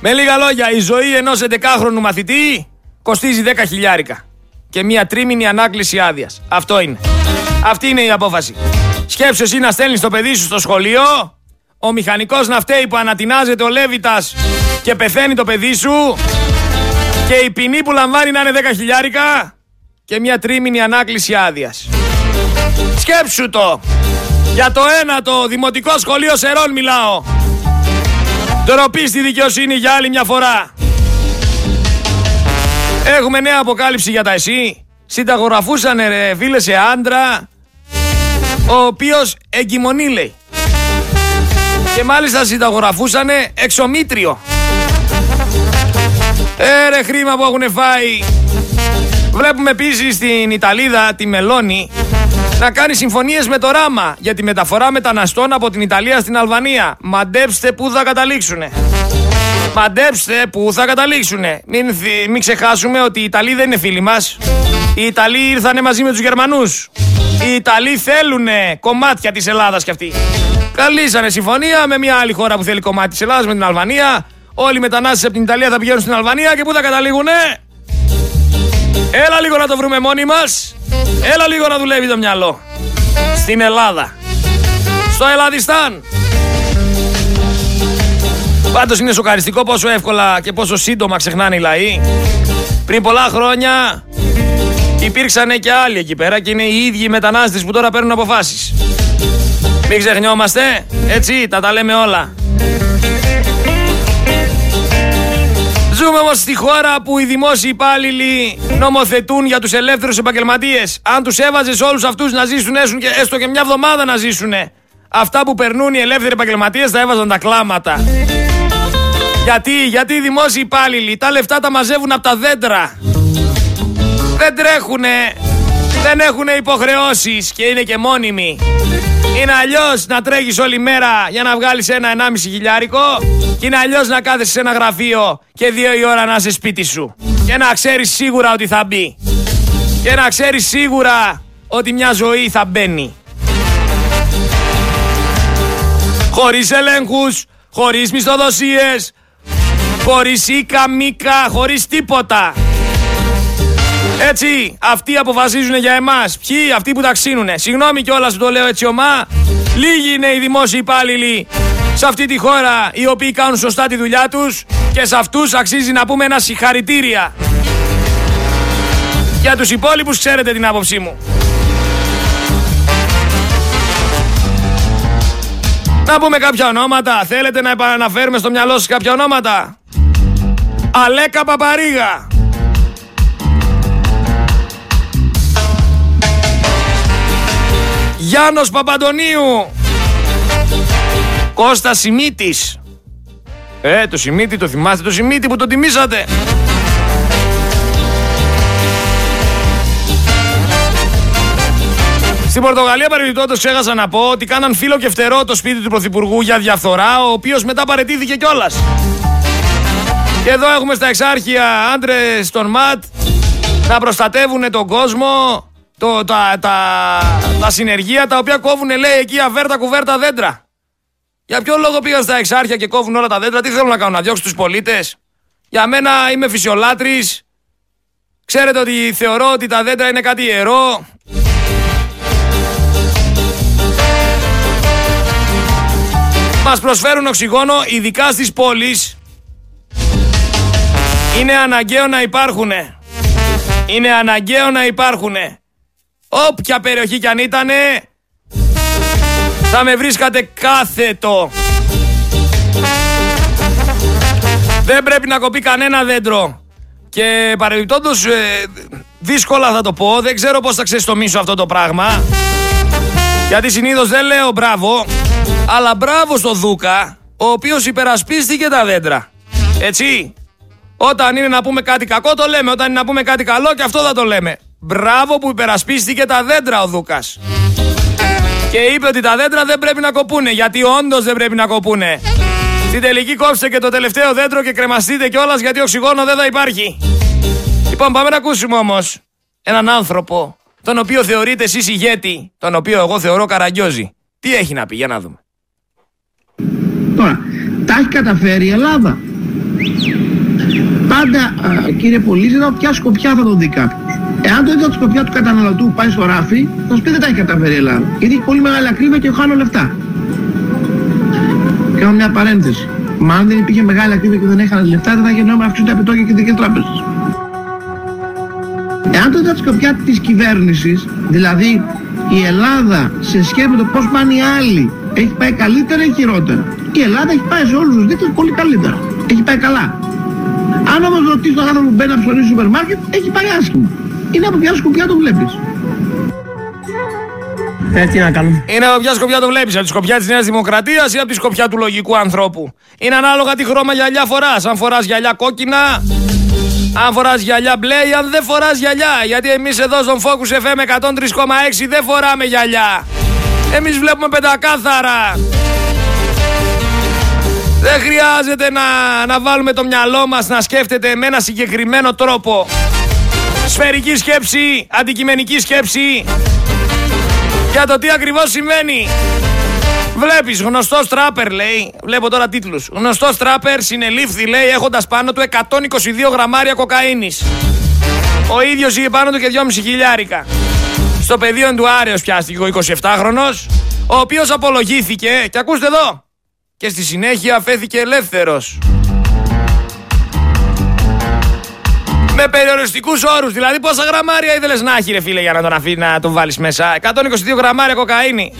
Με λίγα λόγια, η ζωή ενός 11χρονου μαθητή κοστίζει 10 χιλιάρικα και μια τρίμηνη ανάκληση άδειας. Αυτό είναι. Αυτή είναι η απόφαση. Σκέψου εσύ να στέλνεις το παιδί σου στο σχολείο, ο μηχανικός να φταίει που ανατινάζεται ο Λέβητα και πεθαίνει το παιδί σου και η ποινή που λαμβάνει να είναι 10 χιλιάρικα και μια τρίμηνη ανάκληση άδειας. Σκέψου το. Για το ένα το δημοτικό σχολείο Σερών μιλάω. Ντροπή στη δικαιοσύνη για άλλη μια φορά. Έχουμε νέα αποκάλυψη για τα εσύ. Συνταγογραφούσαν ρε φίλε σε άντρα ο οποίος εγκυμονεί λέει. Και μάλιστα συνταγογραφούσαν εξομήτριο. Ε χρήμα που έχουν φάει. Βλέπουμε επίση στην Ιταλίδα τη Μελώνη να κάνει συμφωνίες με το Ράμα για τη μεταφορά μεταναστών από την Ιταλία στην Αλβανία. Μαντέψτε πού θα καταλήξουνε. Μαντέψτε που θα καταλήξουνε. Μην, μην ξεχάσουμε ότι οι Ιταλοί δεν είναι φίλοι μας. Οι Ιταλοί ήρθανε μαζί με τους Γερμανούς. Οι Ιταλοί θέλουν κομμάτια της Ελλάδας κι αυτοί. Καλήσανε συμφωνία με μια άλλη χώρα που θέλει κομμάτι της Ελλάδας, με την Αλβανία. Όλοι οι μετανάστες από την Ιταλία θα πηγαίνουν στην Αλβανία και πού θα καταλήγουνε; Έλα λίγο να το βρούμε μόνοι μας. Έλα λίγο να δουλεύει το μυαλό. Στην Ελλάδα. Στο Ελλαδιστάν. Πάντως είναι σοκαριστικό πόσο εύκολα και πόσο σύντομα ξεχνάνε οι λαοί. Πριν πολλά χρόνια υπήρξαν και άλλοι εκεί πέρα και είναι οι ίδιοι μετανάστες που τώρα παίρνουν αποφάσεις. Μην ξεχνιόμαστε, έτσι, τα τα λέμε όλα. Ζούμε όμως στη χώρα που οι δημόσιοι υπάλληλοι νομοθετούν για τους ελεύθερους επαγγελματίες. Αν τους έβαζες όλους αυτούς να ζήσουν έστω και μια εβδομάδα να ζήσουν, αυτά που περνούν οι ελεύθεροι επαγγελματίες θα έβαζαν τα κλάματα. Γιατί, γιατί οι δημόσιοι υπάλληλοι τα λεφτά τα μαζεύουν από τα δέντρα. Δεν τρέχουνε, δεν έχουν υποχρεώσεις και είναι και μόνιμοι. Είναι αλλιώς να τρέχεις όλη μέρα για να βγάλεις ένα 1,5 χιλιάρικο και είναι αλλιώς να κάθεσαι σε ένα γραφείο και δύο η ώρα να είσαι σπίτι σου. Και να ξέρεις σίγουρα ότι θα μπει. Και να ξέρεις σίγουρα ότι μια ζωή θα μπαίνει. Χωρίς ελέγχους, χωρίς μισθοδοσίες, Χωρίς οίκα, μίκα, χωρίς τίποτα. Έτσι, αυτοί αποφασίζουν για εμάς. Ποιοι, αυτοί που ταξίνουνε. Συγγνώμη κιόλας που το λέω έτσι ομά. Λίγοι είναι οι δημόσιοι υπάλληλοι σε αυτή τη χώρα οι οποίοι κάνουν σωστά τη δουλειά τους και σε αυτούς αξίζει να πούμε ένα συγχαρητήρια. Για τους υπόλοιπους ξέρετε την άποψή μου. Να πούμε κάποια ονόματα. Θέλετε να επαναφέρουμε στο μυαλό σας κάποια ονόματα; Αλέκα Παπαρίγα. Γιάννος Παπαντονίου. Κώστα Σιμίτης. Ε, το Σιμίτη το θυμάστε, το Σιμίτη που το τιμήσατε. Στην Πορτογαλία παρεμπιπτόντως ξέχασα να πω ότι κάναν φίλο και φτερό το σπίτι του Πρωθυπουργού για διαφθορά, ο οποίος μετά παρετήθηκε κιόλας. Και εδώ έχουμε στα εξάρχεια άντρες των ΜΑΤ να προστατεύουν τον κόσμο, το, τα, τα, τα συνεργεία τα οποία κόβουν, λέει εκεί, αβέρτα κουβέρτα δέντρα. Για ποιο λόγο πήγαν στα εξάρχεια και κόβουν όλα τα δέντρα, τι θέλουν να κάνουν, να διώξουν τους πολίτες; Για μένα είμαι φυσιολάτρης. Ξέρετε ότι θεωρώ ότι τα δέντρα είναι κάτι ιερό. Μας προσφέρουν οξυγόνο, ειδικά στις πόλεις. Είναι αναγκαίο να υπάρχουνε. Είναι αναγκαίο να υπάρχουνε. Όποια περιοχή κι αν ήτανε, θα με βρίσκατε κάθετο. Δεν πρέπει να κοπεί κανένα δέντρο. Και παρεμπιπτόντως, ε, δύσκολα θα το πω, δεν ξέρω πώς θα ξεστομίσω αυτό το πράγμα. Γιατί συνήθως δεν λέω μπράβο, αλλά μπράβο στο Δούκα, ο οποίος υπερασπίστηκε τα δέντρα. Έτσι. Όταν είναι να πούμε κάτι κακό το λέμε, όταν είναι να πούμε κάτι καλό και αυτό θα το λέμε. Μπράβο που υπερασπίστηκε τα δέντρα ο Δούκας. Και είπε ότι τα δέντρα δεν πρέπει να κοπούνε, γιατί όντως δεν πρέπει να κοπούνε. Στην τελική κόψτε και το τελευταίο δέντρο και κρεμαστείτε κιόλας γιατί οξυγόνο δεν θα υπάρχει. Λοιπόν, πάμε να ακούσουμε όμως έναν άνθρωπο, τον οποίο θεωρείτε εσείς ηγέτη, τον οποίο εγώ θεωρώ καραγκιόζη. Τι έχει να πει, για να δούμε. Τώρα, τα έχει καταφέρει η Ελλάδα. Πάντα, α, κύριε Πολύζη, από ποια σκοπιά θα το δει κάποιος; Εάν το δει από τη σκοπιά του καταναλωτού πάει στο ράφι, θα σου πει δεν τα έχει καταφέρει η Ελλάδα. Γιατί έχει πολύ μεγάλη ακρίβεια και χάνω λεφτά. Κάνω μια παρένθεση. Μα αν δεν υπήρχε μεγάλη ακρίβεια και δεν έχανε λεφτά, δεν θα γινόταν αυξούν τα επιτόκια και δικές τράπεζες. Εάν το δει από τη σκοπιά της κυβέρνησης, δηλαδή η Ελλάδα σε σχέση με το πώς πάνε οι άλλοι, έχει πάει καλύτερα ή χειρότερα; Η Ελλάδα έχει πάει σε όλους τους δείκτες πολύ καλύτερα. Έχει πάει καλά. Αν όμως ρωτήσεις τον άνθρωπο που μπαίνει να ψωνίσει στο σούπερ μάρκετ, έχει πάει άσχημα. Είναι από ποια σκοπιά το βλέπεις; Ε, τι να κάνουμε; Είναι από ποια σκοπιά το βλέπεις, από τη σκοπιά της Νέας Δημοκρατίας ή από τη σκοπιά του λογικού ανθρώπου; Είναι ανάλογα τι χρώμα γυαλιά φοράς. Αν φοράς γυαλιά κόκκινα, αν φοράς γυαλιά μπλε ή αν δεν φοράς γυαλιά. Γιατί εμείς εδώ στον Focus FM 103,6 δεν φοράμε γυαλιά. Εμείς βλέπουμε πεντακάθαρα. Δεν χρειάζεται να, να βάλουμε το μυαλό μας να σκέφτεται με ένα συγκεκριμένο τρόπο. Σφαιρική σκέψη, αντικειμενική σκέψη. Για το τι ακριβώς σημαίνει. Βλέπεις, γνωστός τράπερ λέει, βλέπω τώρα τίτλους. Γνωστός τράπερ συνελήφθη λέει έχοντας πάνω του 122 γραμμάρια κοκαίνης. Ο ίδιος είχε πάνω του και 2,5 χιλιάρικα. Στο πεδίο του Άρεος πιάστηκε ο 27χρονος, ο οποίος απολογήθηκε, και ακούστε εδώ, και στη συνέχεια αφέθηκε ελεύθερος. Με περιοριστικούς όρους, δηλαδή πόσα γραμμάρια ήθελες να έχει ρε φίλε για να τον αφήνει να τον βάλεις μέσα. 122 γραμμάρια κοκαίνη.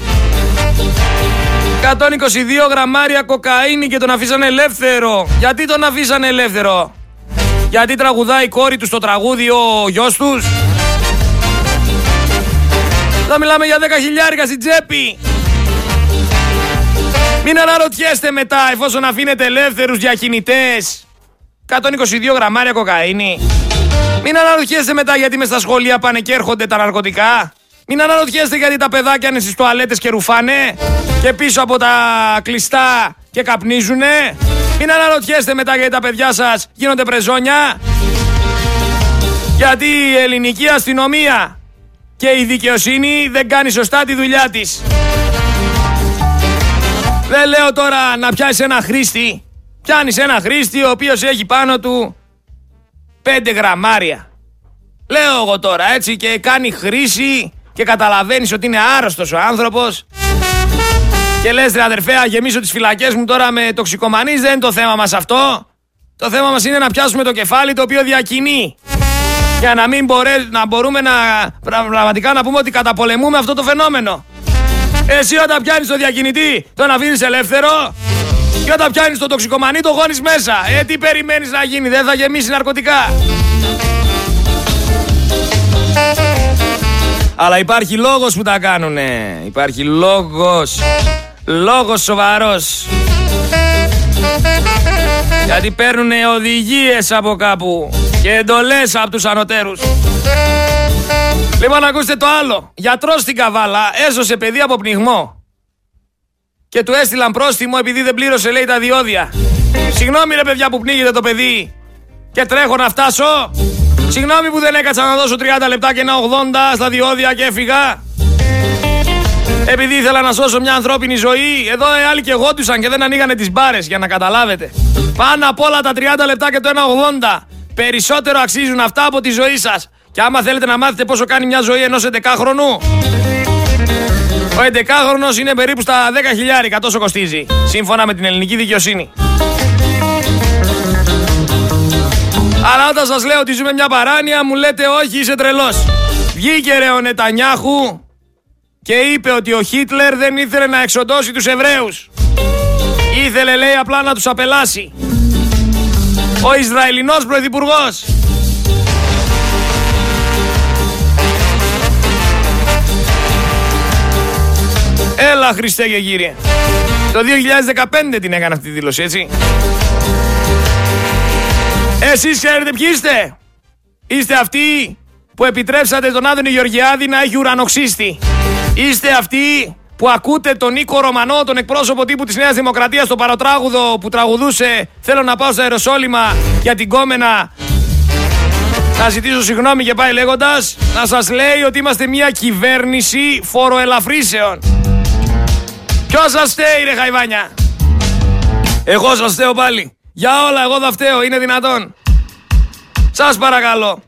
122 γραμμάρια κοκαίνη και τον αφήσανε ελεύθερο. Γιατί τον αφήσανε ελεύθερο; Γιατί τραγουδάει η κόρη του στο τραγούδι ο γιος τους; Θα μιλάμε για 10 χιλιάρικα στην τσέπη. Μην αναρωτιέστε μετά εφόσον αφήνετε ελεύθερους διακινητές 122 γραμμάρια κοκαίνη. Μην αναρωτιέστε μετά γιατί μες στα σχολεία πάνε και έρχονται τα ναρκωτικά. Μην αναρωτιέστε γιατί τα παιδάκια είναι στις τουαλέτες και ρουφάνε και πίσω από τα κλειστά και καπνίζουνε. Μην αναρωτιέστε μετά γιατί τα παιδιά σας γίνονται πρεζόνια. Γιατί η ελληνική αστυνομία και η δικαιοσύνη δεν κάνει σωστά τη δουλειά της. Δεν λέω τώρα να πιάσεις ένα χρήστη. Πιάνεις ένα χρήστη ο οποίος έχει πάνω του 5 γραμμάρια. Λέω εγώ τώρα έτσι και κάνει χρήση και καταλαβαίνεις ότι είναι άρρωστος ο άνθρωπος. Και λες ρε αδερφέ, γεμίσω τις φυλακές μου τώρα με τοξικομανείς, δεν είναι το θέμα μας αυτό. Το θέμα μας είναι να πιάσουμε το κεφάλι το οποίο διακινεί. Για να μην μπορέ, να μπορούμε να πραγματικά να πούμε ότι καταπολεμούμε αυτό το φαινόμενο. Εσύ όταν πιάνεις το διακινητή, τον αφήνεις ελεύθερο. Και όταν πιάνεις το τοξικομανί, το γόνεις μέσα. Ε, τι περιμένεις να γίνει, δεν θα γεμίσει ναρκωτικά. Αλλά υπάρχει λόγος που τα κάνουνε. Υπάρχει λόγος. Λόγος σοβαρός. Γιατί παίρνουν οδηγίες από κάπου και εντολές από τους ανωτέρους. Λοιπόν, ακούστε το άλλο. Γιατρός στην Καβάλα έσωσε παιδί από πνιγμό. Και του έστειλαν πρόστιμο επειδή δεν πλήρωσε, λέει, τα διόδια. Συγγνώμη, ρε παιδιά, που πνίγεται το παιδί και τρέχω να φτάσω. Συγγνώμη που δεν έκατσα να δώσω 30 λεπτά και ένα 80 στα διόδια και έφυγα. Επειδή ήθελα να σώσω μια ανθρώπινη ζωή, εδώ οι άλλοι και γόντουσαν και δεν ανοίγανε τις μπάρες για να καταλάβετε. Πάνω απ' όλα τα 30 λεπτά και το 1,80. Περισσότερο αξίζουν αυτά από τη ζωή σας. Και άμα θέλετε να μάθετε πόσο κάνει μια ζωή ενός 11χρονου, ο 11χρονος είναι περίπου στα 10 χιλιάρικα, τόσο κοστίζει. Σύμφωνα με την ελληνική δικαιοσύνη. Αλλά όταν σας λέω ότι ζούμε μια παράνοια, μου λέτε όχι, είσαι τρελός. Βγήκε ρε ο Νετανιάχου και είπε ότι ο Χίτλερ δεν ήθελε να εξοντώσει τους Εβραίους. Ήθελε λέει απλά να τους απελάσει. Ο Ισραηλινός Πρωθυπουργός. Έλα Χριστέ και Κύριε. Το 2015 την έκανε αυτή τη δήλωση έτσι. Εσείς ξέρετε ποιοι είστε. Είστε αυτοί που επιτρέψατε τον Άδωνη Γεωργιάδη να έχει ουρανοξύστη. Είστε αυτοί που ακούτε τον Νίκο Ρωμανό, τον εκπρόσωπο τύπου της Νέας Δημοκρατίας, το παροτράγουδο που τραγουδούσε «Θέλω να πάω στα Αεροσόλυμα για την κόμενα να ζητήσω συγγνώμη και πάει λέγοντας να σας λέει ότι είμαστε μια κυβέρνηση φοροελαφρύσεων. Ποιος σας στέει ρε χαϊβάνια; Εγώ σας στέω πάλι. Για όλα εγώ θα φταίω, είναι δυνατόν. Σας παρακαλώ.